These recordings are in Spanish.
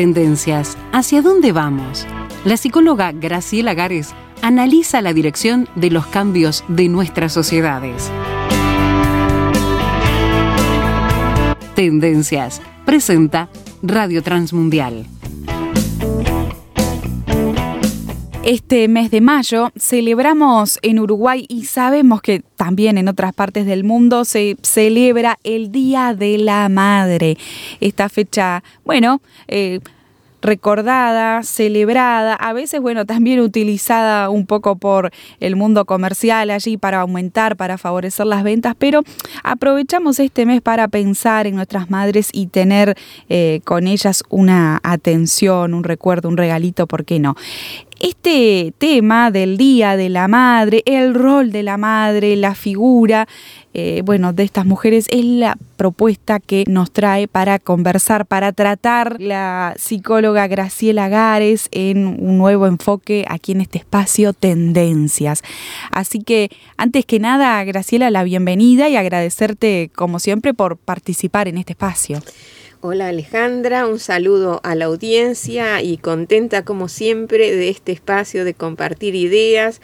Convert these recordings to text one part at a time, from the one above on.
Tendencias. ¿Hacia dónde vamos? La psicóloga Graciela Gares analiza la dirección de los cambios de nuestras sociedades. Tendencias. Presenta Radio Transmundial. Este mes de mayo celebramos en Uruguay y sabemos que también en otras partes del mundo se celebra el Día de la Madre. Esta fecha, bueno, eh, recordada, celebrada, a veces, bueno, también utilizada un poco por el mundo comercial allí para aumentar, para favorecer las ventas, pero aprovechamos este mes para pensar en nuestras madres y tener eh, con ellas una atención, un recuerdo, un regalito, ¿por qué no? Este tema del Día de la Madre, el rol de la madre, la figura, eh, bueno, de estas mujeres es la propuesta que nos trae para conversar, para tratar la psicóloga Graciela Gares en un nuevo enfoque aquí en este espacio Tendencias. Así que antes que nada, Graciela, la bienvenida y agradecerte como siempre por participar en este espacio. Hola Alejandra, un saludo a la audiencia y contenta como siempre de este espacio de compartir ideas,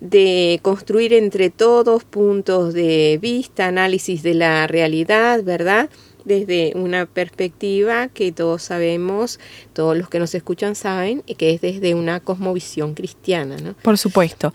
de construir entre todos puntos de vista, análisis de la realidad, ¿verdad? Desde una perspectiva que todos sabemos, todos los que nos escuchan saben, que es desde una cosmovisión cristiana. ¿no? Por supuesto.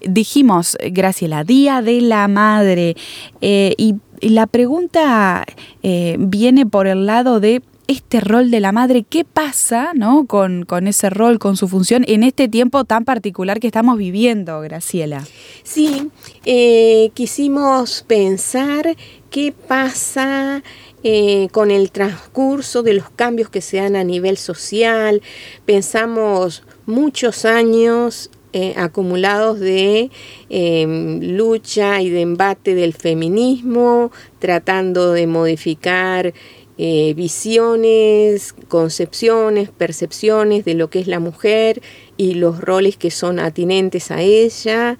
Dijimos, Graciela, Día de la Madre, eh, y la pregunta eh, viene por el lado de este rol de la madre, ¿qué pasa ¿no? con, con, ese rol, con su función en este tiempo tan particular que estamos viviendo, Graciela? Sí, eh, quisimos pensar qué pasa eh, con el transcurso de los cambios que se dan a nivel social. Pensamos muchos años eh, acumulados de em, lucha y de embate del feminismo, tratando de modificar eh, visiones, concepciones, percepciones de lo que es la mujer y los roles que son atinentes a ella.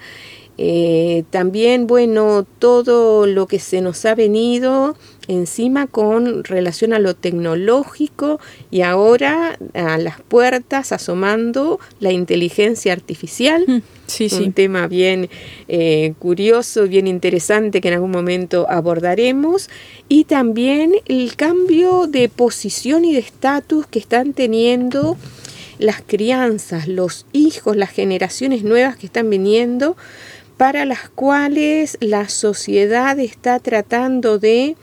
Eh, también, bueno, todo lo que se nos ha venido encima con relación a lo tecnológico y ahora a las puertas asomando la inteligencia artificial. Mm, sí, un tema bien eh, curioso, bien interesante que en algún momento abordaremos. Y también el cambio de posición y de estatus que están teniendo las crianzas, los hijos, las generaciones nuevas que están viniendo para las cuales la sociedad está tratando de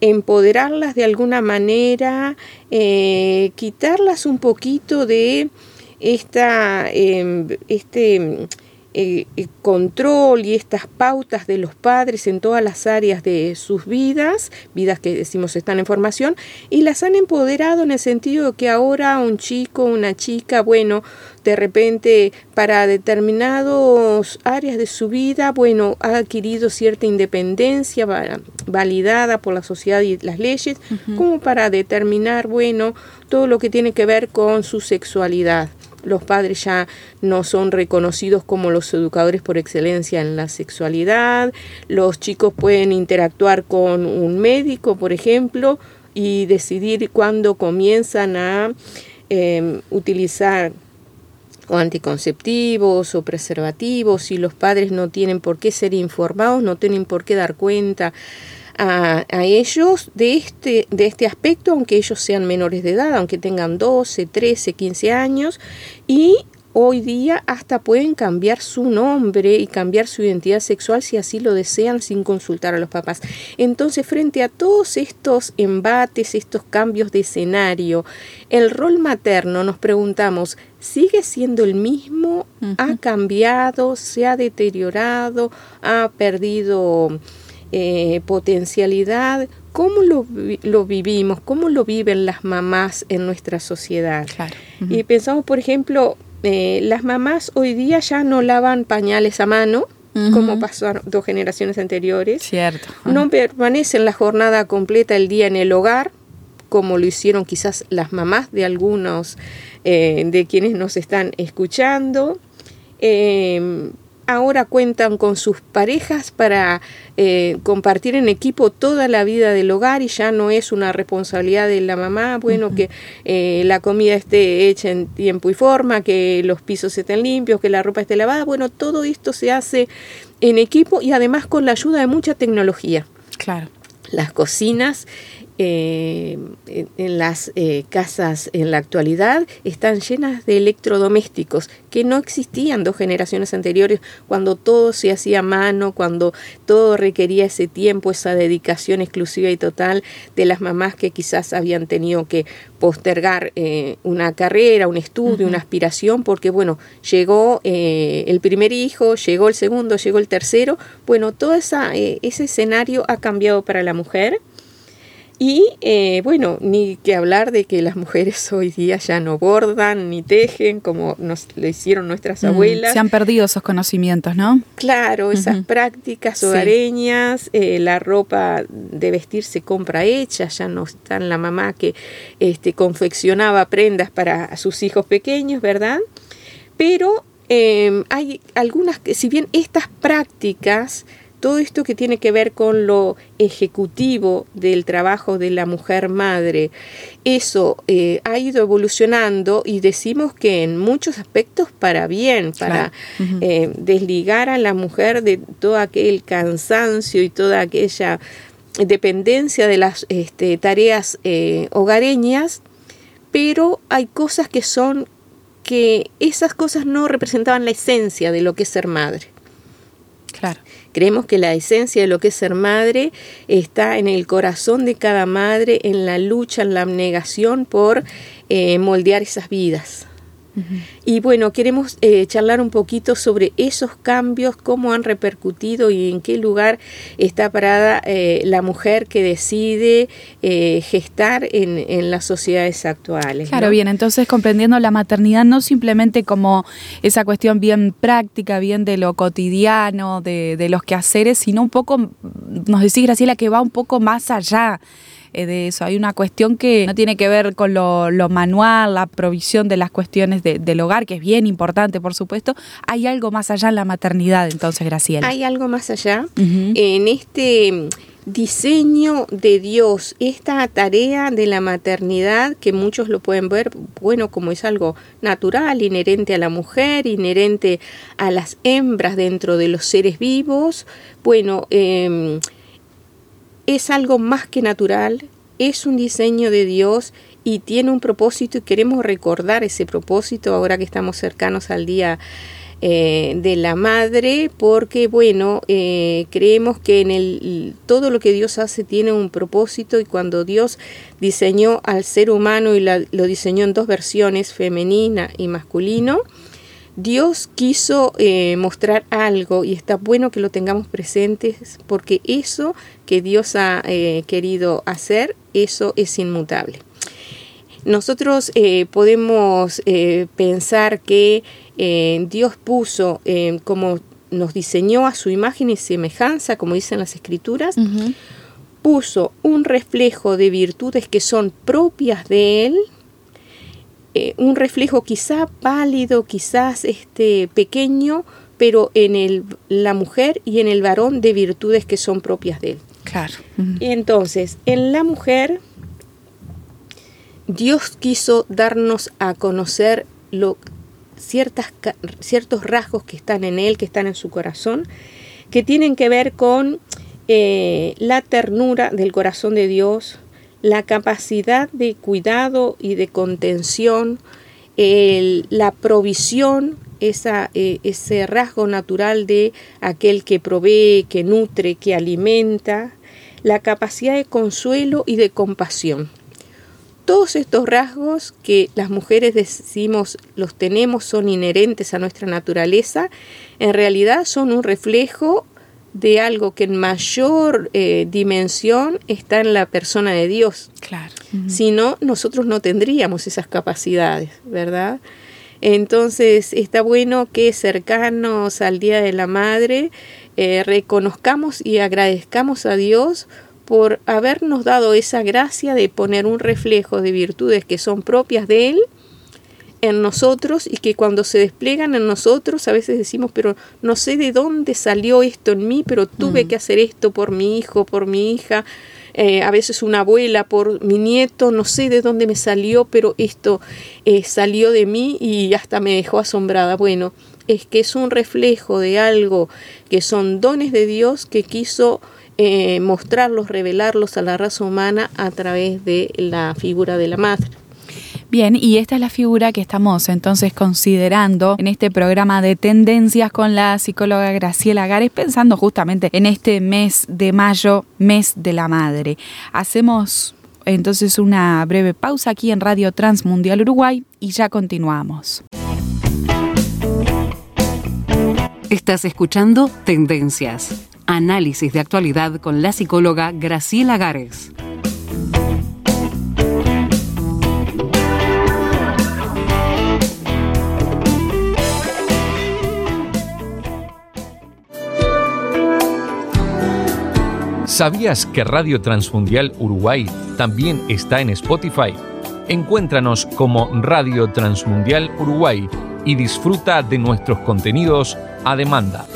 empoderarlas de alguna manera, eh, quitarlas un poquito de esta, em, este eh, control y estas pautas de los padres en todas las áreas de sus vidas, vidas que decimos están en formación, y las han empoderado en el sentido de que ahora un chico, una chica, bueno, de repente para determinadas áreas de su vida, bueno, ha adquirido cierta independencia validada por la sociedad y las leyes, como para determinar, bueno, todo lo que tiene que ver con su sexualidad los padres ya no son reconocidos como los educadores por excelencia en la sexualidad, los chicos pueden interactuar con un médico, por ejemplo, y decidir cuándo comienzan a em, utilizar o anticonceptivos o preservativos y los padres no tienen por qué ser informados, no tienen por qué dar cuenta a, ellos de este, de este aspecto, aunque ellos sean menores de edad, aunque tengan 12, 13, 15 años, y hoy día hasta pueden cambiar su nombre y cambiar su identidad sexual si así lo desean sin consultar a los papás. Entonces, frente a todos estos embates, estos cambios de escenario, el rol materno, nos preguntamos, ¿sigue siendo el mismo? ¿Ha cambiado? ¿Se ha deteriorado? ¿Ha perdido eh, potencialidad, cómo lo, lo, vivimos, cómo lo viven las mamás en nuestra sociedad. Y pensamos, por ejemplo, eh, las mamás hoy día ya no lavan pañales a mano, como pasó dos generaciones anteriores. Cierto. No permanecen la jornada completa el día en el hogar, como lo hicieron quizás las mamás de algunos eh, de quienes nos están escuchando ahora cuentan con sus parejas para eh, compartir en equipo toda la vida del hogar y ya no es una responsabilidad de la mamá, bueno, que eh, la comida esté hecha en tiempo y forma, que los pisos estén limpios, que la ropa esté lavada, bueno, todo esto se hace en equipo y además con la ayuda de mucha tecnología. Claro. Las cocinas eh, en, las eh, casas en la actualidad están llenas de electrodomésticos que no existían dos generaciones anteriores cuando todo se hacía a mano, cuando todo requería ese tiempo, esa dedicación exclusiva y total de las mamás que quizás habían tenido que postergar eh, una carrera, un estudio, una aspiración, porque bueno, llegó el primer hijo, llegó el segundo, llegó el tercero, bueno, todo esa, ese escenario ha cambiado para la mujer y eh, bueno, ni que hablar de que las mujeres hoy día ya no bordan ni tejen como nos lo hicieron nuestras mm, abuelas. Se han perdido esos conocimientos, ¿no? Claro, esas prácticas hogareñas, eh, la ropa de vestir se compra hecha, ya no está la mamá que este, confeccionaba prendas para sus hijos pequeños, ¿verdad? Pero em, hay algunas que, si bien estas prácticas todo esto que tiene que ver con lo ejecutivo del trabajo de la mujer madre, eso eh, ha ido evolucionando y decimos que en muchos aspectos para bien, para eh, desligar a la mujer de todo aquel cansancio y toda aquella dependencia de las este, tareas eh, hogareñas, pero hay cosas que son que esas cosas no representaban la esencia de lo que es ser madre. Claro. Creemos que la esencia de lo que es ser madre está en el corazón de cada madre, en la lucha, en la abnegación por eh, moldear esas vidas. Y bueno, queremos eh, charlar un poquito sobre esos cambios, cómo han repercutido y en qué lugar está parada eh, la mujer que decide eh, gestar en, las sociedades actuales. Claro, bien, entonces comprendiendo la maternidad no simplemente como esa cuestión bien práctica, bien de lo cotidiano, de, de los quehaceres, sino un poco, nos decís Graciela, que va un poco más allá de eso. Hay una cuestión que no tiene que ver con lo, manual, la provisión de las cuestiones del hogar, que es bien importante, por supuesto. Hay algo más allá en la maternidad, entonces, Graciela. Hay algo más allá. En este diseño de Dios, esta tarea de la maternidad, que muchos lo pueden ver, bueno, como es algo natural, inherente a la mujer, inherente a las hembras dentro de los seres vivos, bueno, eh, es algo más que natural, es un diseño de Dios y tiene un propósito y queremos recordar ese propósito ahora que estamos cercanos al día eh, de la madre porque bueno eh, creemos que en el todo lo que Dios hace tiene un propósito y cuando Dios diseñó al ser humano y lo diseñó en dos versiones femenina y masculino Dios quiso eh, mostrar algo y está bueno que lo tengamos presentes porque eso que Dios ha eh, querido hacer, eso es inmutable. Nosotros eh, podemos pensar que Dios puso como nos diseñó a su imagen y semejanza, como dicen las escrituras, puso un reflejo de virtudes que son propias de Él, eh, un reflejo quizá pálido, quizás este, pequeño, pero en el, la mujer y en el varón de virtudes que son propias de él. Claro. Entonces, en la mujer, Dios quiso darnos a conocer lo, ciertas, ciertos rasgos que están en él, que están en su corazón, que tienen que ver con eh, la ternura del corazón de Dios, la capacidad de cuidado y de contención, la provisión, eh, ese rasgo natural de aquel que provee, que nutre, que alimenta, la capacidad de consuelo y de compasión. Todos estos rasgos que las mujeres decimos los tenemos, son inherentes a nuestra naturaleza, en realidad son un reflejo de algo que en mayor eh, dimensión está en la persona de Dios. Claro. Si no, nosotros no tendríamos esas capacidades, ¿verdad? Entonces está bueno que cercanos al Día de la Madre eh, reconozcamos y agradezcamos a Dios por habernos dado esa gracia de poner un reflejo de virtudes que son propias de Él en nosotros y que cuando se despliegan en nosotros a veces decimos, pero no sé de dónde salió esto en mí, pero tuve mm. que hacer esto por mi hijo, por mi hija. Eh, a veces una abuela por mi nieto, no sé de dónde me salió, pero esto eh, salió de mí y hasta me dejó asombrada. Bueno, es que es un reflejo de algo que son dones de Dios que quiso eh, mostrarlos, revelarlos a la raza humana a través de la figura de la madre. Bien, y esta es la figura que estamos entonces considerando en este programa de tendencias con la psicóloga Graciela Gares, pensando justamente en este mes de mayo, mes de la madre. Hacemos entonces una breve pausa aquí en Radio Transmundial Uruguay y ya continuamos. Estás escuchando Tendencias, análisis de actualidad con la psicóloga Graciela Gares. ¿Sabías que Radio Transmundial Uruguay también está en Spotify? Encuéntranos como Radio Transmundial Uruguay y disfruta de nuestros contenidos a demanda.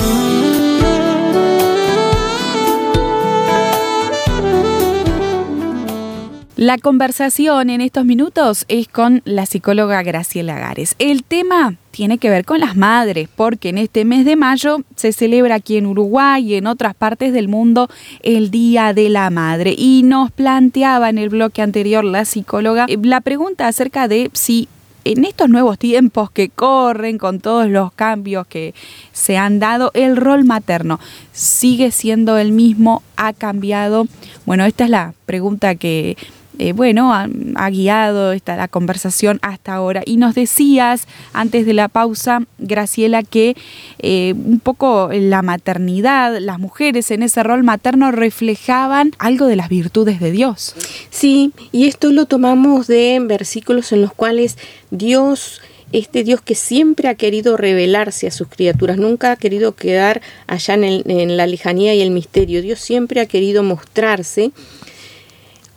La conversación en estos minutos es con la psicóloga Graciela Gares. El tema tiene que ver con las madres, porque en este mes de mayo se celebra aquí en Uruguay y en otras partes del mundo el Día de la Madre. Y nos planteaba en el bloque anterior la psicóloga eh, la pregunta acerca de si en estos nuevos tiempos que corren con todos los cambios que se han dado, el rol materno sigue siendo el mismo, ha cambiado. Bueno, esta es la pregunta que eh, bueno, ha, guiado esta, la conversación hasta ahora. Y nos decías antes de la pausa, Graciela, que eh, un poco la maternidad, las mujeres en ese rol materno reflejaban algo de las virtudes de Dios. Sí, y esto lo tomamos de versículos en los cuales Dios este Dios que siempre ha querido revelarse a sus criaturas, nunca ha querido quedar allá en, la lejanía y el misterio. Dios siempre ha querido mostrarse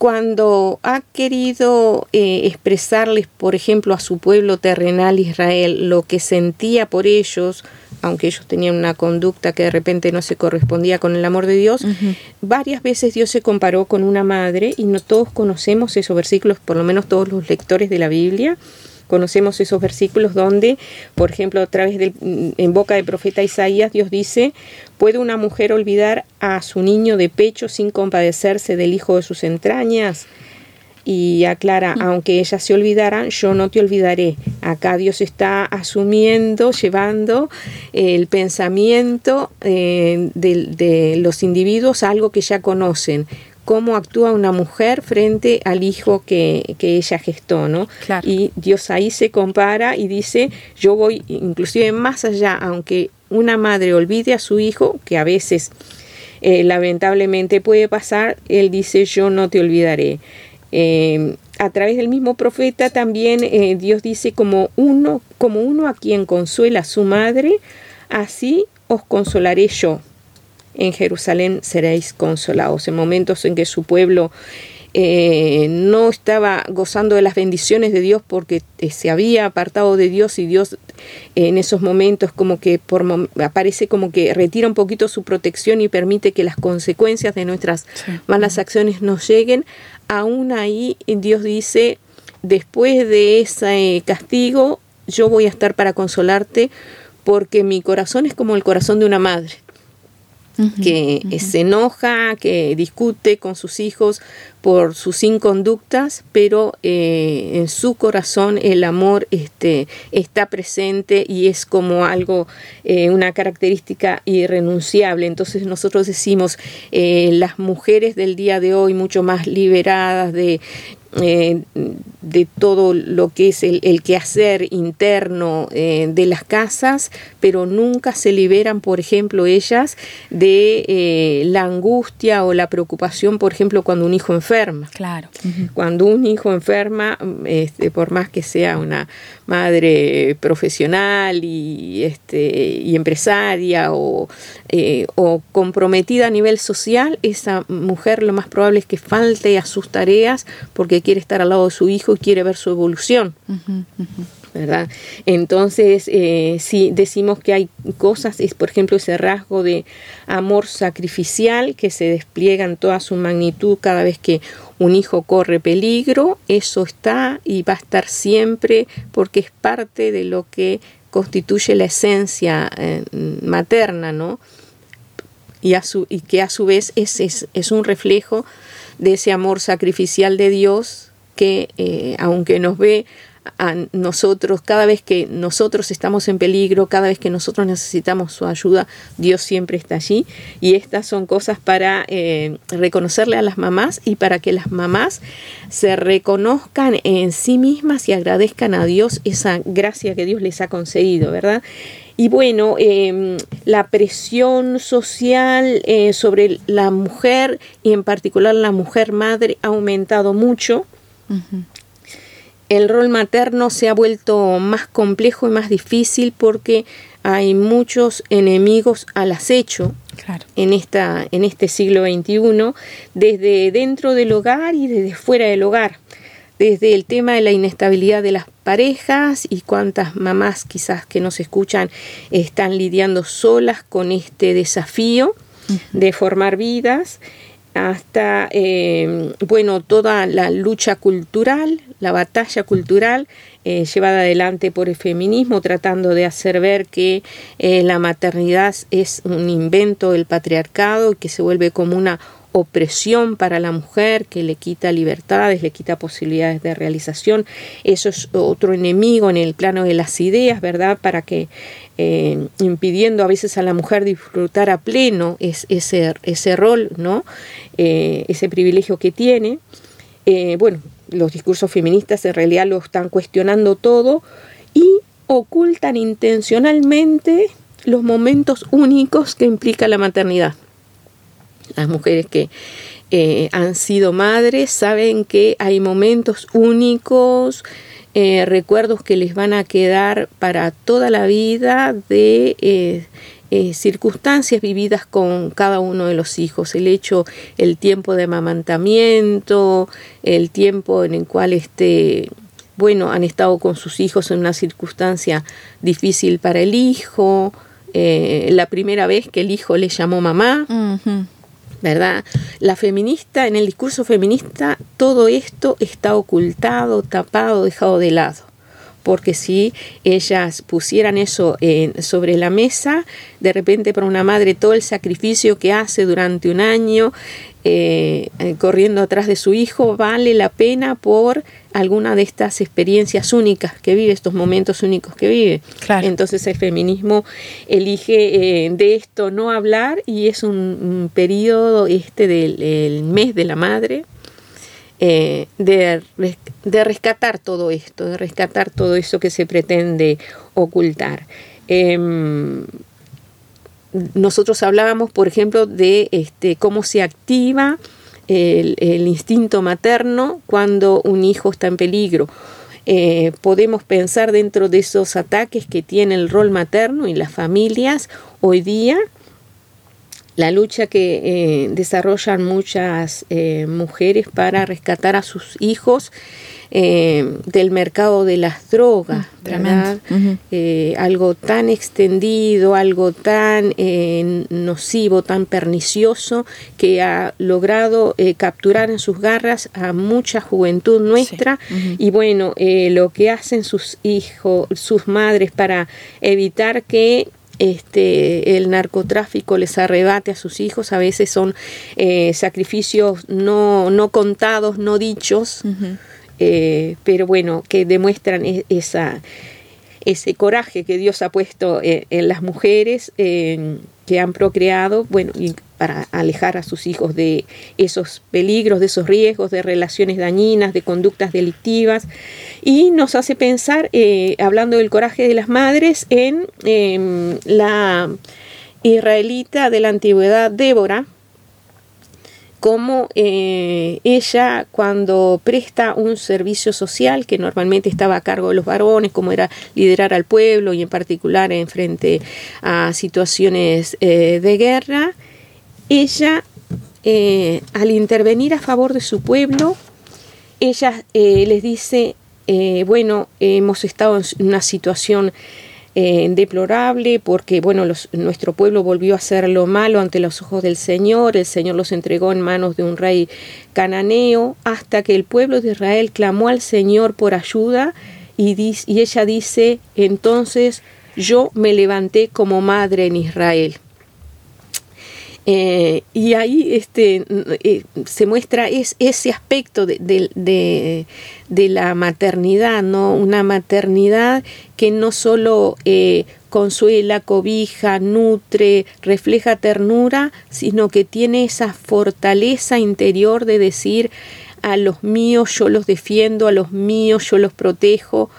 cuando ha querido eh, expresarles, por ejemplo, a su pueblo terrenal Israel lo que sentía por ellos, aunque ellos tenían una conducta que de repente no se correspondía con el amor de Dios, varias veces Dios se comparó con una madre y no todos conocemos esos versículos, por lo menos todos los lectores de la Biblia, conocemos esos versículos donde, por ejemplo, a través del, en boca del profeta Isaías, Dios dice, ¿puede una mujer olvidar a su niño de pecho sin compadecerse del hijo de sus entrañas? Y aclara, mm. aunque ellas se olvidaran, yo no te olvidaré. Acá Dios está asumiendo, llevando el pensamiento eh, de, de los individuos a algo que ya conocen cómo actúa una mujer frente al hijo que, ella gestó, ¿no? Y Dios ahí se compara y dice, yo voy inclusive más allá, aunque una madre olvide a su hijo, que a veces eh, lamentablemente puede pasar, él dice, yo no te olvidaré. Eh, a través del mismo profeta también eh, Dios dice como uno, como uno a quien consuela a su madre, así os consolaré yo en Jerusalén seréis consolados. En momentos en que su pueblo eh, no estaba gozando de las bendiciones de Dios porque eh, se había apartado de Dios y Dios en esos momentos como que por, aparece como que retira un poquito su protección y permite que las consecuencias de nuestras malas acciones nos lleguen, aún ahí Dios dice, después de ese castigo, yo voy a estar para consolarte porque mi corazón es como el corazón de una madre que se enoja, que discute con sus hijos por sus inconductas, pero eh, en su corazón el amor este, está presente y es como algo, eh, una característica irrenunciable. Entonces nosotros decimos, eh, las mujeres del día de hoy mucho más liberadas de eh, de todo lo que es el, quehacer interno eh, de las casas, pero nunca se liberan, por ejemplo, ellas de eh, la angustia o la preocupación, por ejemplo, cuando un hijo enferma. Claro. Cuando un hijo enferma, este, por más que sea una madre profesional y, este, y empresaria o, o comprometida a nivel social, esa mujer lo más probable es que falte a sus tareas porque quiere estar al lado de su hijo y quiere ver su evolución. ¿verdad? Entonces, eh, si decimos que hay cosas, es por ejemplo ese rasgo de amor sacrificial que se despliega en toda su magnitud cada vez que un hijo corre peligro, eso está y va a estar siempre porque es parte de lo que constituye la esencia eh, materna, ¿no? Y, y, que a su vez es, es, un reflejo de ese amor sacrificial de Dios que, eh, aunque nos ve a nosotros, cada vez que nosotros estamos en peligro, cada vez que nosotros necesitamos su ayuda, Dios siempre está allí. Y estas son cosas para eh, reconocerle a las mamás y para que las mamás se reconozcan en sí mismas y agradezcan a Dios esa gracia que Dios les ha concedido, ¿verdad? Y bueno, em, la presión social eh, sobre la mujer y en particular la mujer madre ha aumentado mucho. El rol materno se ha vuelto más complejo y más difícil porque hay muchos enemigos al acecho en, esta, en este siglo XXI, desde dentro del hogar y desde fuera del hogar. Desde el tema de la inestabilidad de las parejas y cuántas mamás quizás que nos escuchan están lidiando solas con este desafío de formar vidas hasta, eh, bueno, toda la lucha cultural, la batalla cultural eh, llevada adelante por el feminismo, tratando de hacer ver que eh, la maternidad es un invento del patriarcado y que se vuelve como una opresión para la mujer, que le quita libertades, le quita posibilidades de realización. Eso es otro enemigo en el plano de las ideas, ¿verdad? Para que eh, impidiendo a veces a la mujer disfrutar a pleno es, ese, ese rol, ¿no? Eh, ese privilegio que tiene. Eh, bueno, los discursos feministas en realidad lo están cuestionando todo y ocultan intencionalmente los momentos únicos que implica la maternidad las mujeres que eh, han sido madres saben que hay momentos únicos, eh, recuerdos que les van a quedar para toda la vida de eh, circunstancias vividas con cada uno de los hijos. El hecho, el tiempo de amamantamiento, el tiempo en el cual este, bueno, han estado con sus hijos en una circunstancia difícil para el hijo, la primera vez que el hijo le llamó mamá. ¿Verdad? La feminista, en el discurso feminista, todo esto está ocultado, tapado, dejado de lado. Porque si ellas pusieran eso sobre la mesa, de repente para una madre todo el sacrificio que hace durante un año, eh, eh, corriendo atrás de su hijo vale la pena por alguna de estas experiencias únicas que vive, estos momentos únicos que vive. Entonces el feminismo elige eh, de esto no hablar y es un, periodo este del mes de la madre. de, de, rescatar todo esto, de rescatar todo eso que se pretende ocultar. Nosotros hablábamos, por ejemplo, de este, cómo se activa el, instinto materno cuando un hijo está en peligro. Eh, podemos pensar dentro de esos ataques que tiene el rol materno y las familias hoy día, la lucha que eh, desarrollan muchas eh, mujeres para rescatar a sus hijos eh, del mercado de las drogas, mm, eh, algo tan extendido, algo tan eh, nocivo, tan pernicioso, que ha logrado capturar en sus garras a mucha juventud nuestra. Y bueno, lo que hacen sus hijos, sus madres para evitar que este, el narcotráfico les arrebate a sus hijos, a veces son sacrificios no, no contados, no dichos, eh, pero bueno, que demuestran e-, esa, ese coraje que Dios ha puesto eh, en, las mujeres que han procreado, bueno, y para alejar a sus hijos de esos peligros, de esos riesgos, de relaciones dañinas, de conductas delictivas, y nos hace pensar, eh, hablando del coraje de las madres, en em, la israelita de la antigüedad Débora, como eh, ella cuando presta un servicio social que normalmente estaba a cargo de los varones, como era liderar al pueblo y en particular en frente a situaciones eh, de guerra, ella eh, al intervenir a favor de su pueblo, ella les dice, bueno, hemos estado en una situación eh, deplorable porque bueno nuestro pueblo volvió a hacer lo malo ante los ojos del Señor, el Señor los entregó en manos de un rey cananeo hasta que el pueblo de Israel clamó al Señor por ayuda y, y ella dice entonces yo me levanté como madre en Israel. Eh, y ahí este, eh, se muestra es, ese aspecto de, de, la maternidad, ¿no? Una maternidad que no solo eh, consuela, cobija, nutre, refleja ternura, sino que tiene esa fortaleza interior de decir a los míos yo los defiendo, a los míos yo los protejo,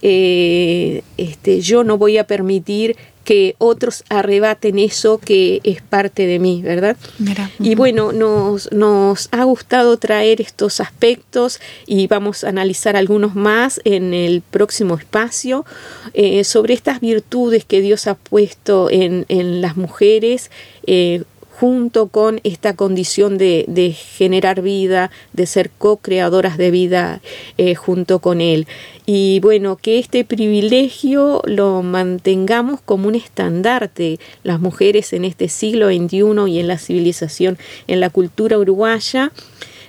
este, yo no voy a permitir que otros arrebaten eso que es parte de mí, ¿verdad? Y bueno, nos, nos ha gustado traer estos aspectos y vamos a analizar algunos más en el próximo espacio eh, sobre estas virtudes que Dios ha puesto en, en las mujeres. Eh, junto con esta condición de, generar vida, de ser co-creadoras de vida eh, junto con Él. Y bueno, que este privilegio lo mantengamos como un estandarte, las mujeres en este siglo XXI y en la civilización, en la cultura uruguaya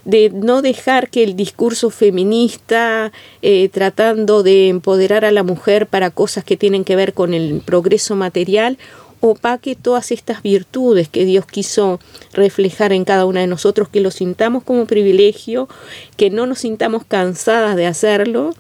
de no dejar que el discurso feminista eh, tratando de empoderar a la mujer para cosas que tienen que ver con el progreso material opaque todas estas virtudes que Dios quiso reflejar en cada una de nosotros, que lo sintamos como privilegio, que no nos sintamos cansadas de hacerlo,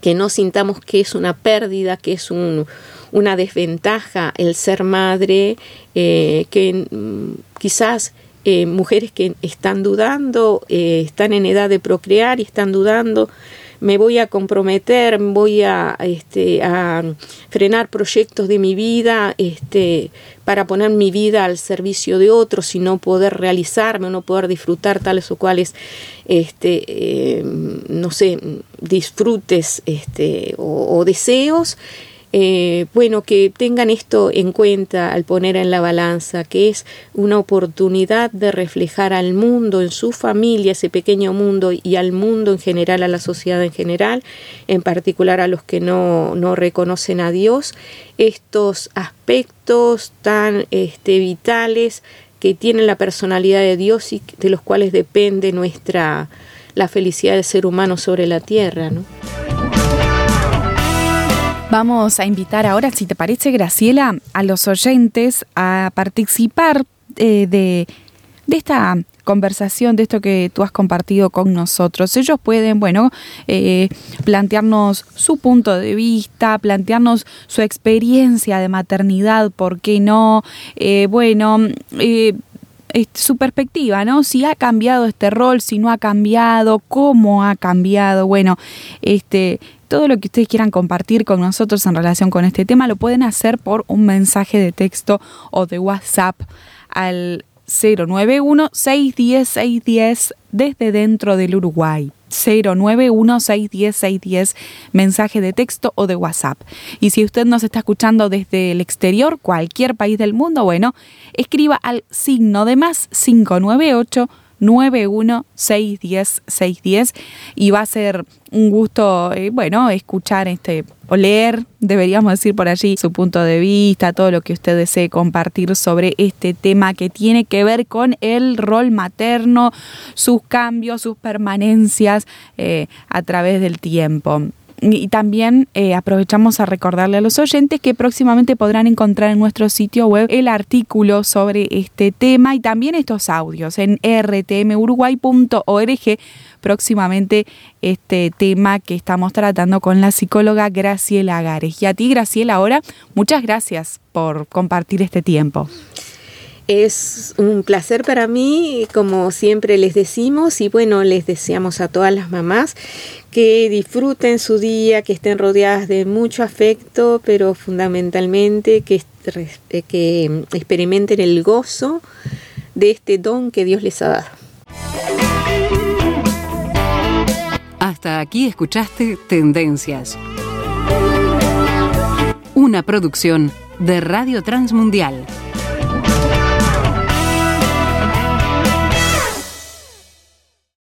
que no sintamos que es una pérdida, que es una desventaja el ser madre, eh, que mm, quizás eh, mujeres que están dudando, eh, están en edad de procrear y están dudando, me voy a comprometer, voy a, este, a frenar proyectos de mi vida este, para poner mi vida al servicio de otros y no poder realizarme, no poder disfrutar tales o cuales, este, eh, no sé, disfrutes este, o deseos. Eh, bueno, que tengan esto en cuenta al poner en la balanza, que es una oportunidad de reflejar al mundo, en su familia, ese pequeño mundo y al mundo en general, a la sociedad en general, en particular a los que no, no reconocen a Dios, estos aspectos tan este, vitales que tienen la personalidad de Dios y de los cuales depende nuestra la felicidad del ser humano sobre la tierra, ¿no? Vamos a invitar ahora, si te parece, Graciela, a los oyentes a participar eh, de, esta conversación, de esto que tú has compartido con nosotros. Ellos pueden, bueno, eh, plantearnos su punto de vista, plantearnos su experiencia de maternidad, ¿por qué no? Eh, bueno, su perspectiva, ¿no? Si ha cambiado este rol, si no ha cambiado, cómo ha cambiado. Bueno, este todo lo que ustedes quieran compartir con nosotros en relación con este tema lo pueden hacer por un mensaje de texto o de WhatsApp al 091-610-610 desde dentro del Uruguay. 091-610-610, mensaje de texto o de WhatsApp. Y si usted nos está escuchando desde el exterior, cualquier país del mundo, bueno, escriba al signo de más 598 91610 y va a ser un gusto, eh, bueno, escuchar este o leer, deberíamos decir por allí, su punto de vista, todo lo que usted desee compartir sobre este tema que tiene que ver con el rol materno, sus cambios, sus permanencias eh, a través del tiempo. Y también eh, aprovechamos a recordarle a los oyentes que próximamente podrán encontrar en nuestro sitio web el artículo sobre este tema y también estos audios en rtmuruguay.org. Próximamente este tema que estamos tratando con la psicóloga Graciela Agares. Y a ti, Graciela, ahora muchas gracias por compartir este tiempo. Es un placer para mí, como siempre les decimos, y bueno, les deseamos a todas las mamás que disfruten su día, que estén rodeadas de mucho afecto, pero fundamentalmente que, eh, experimenten el gozo de este don que Dios les ha dado. Hasta aquí escuchaste Tendencias. Una producción de Radio Transmundial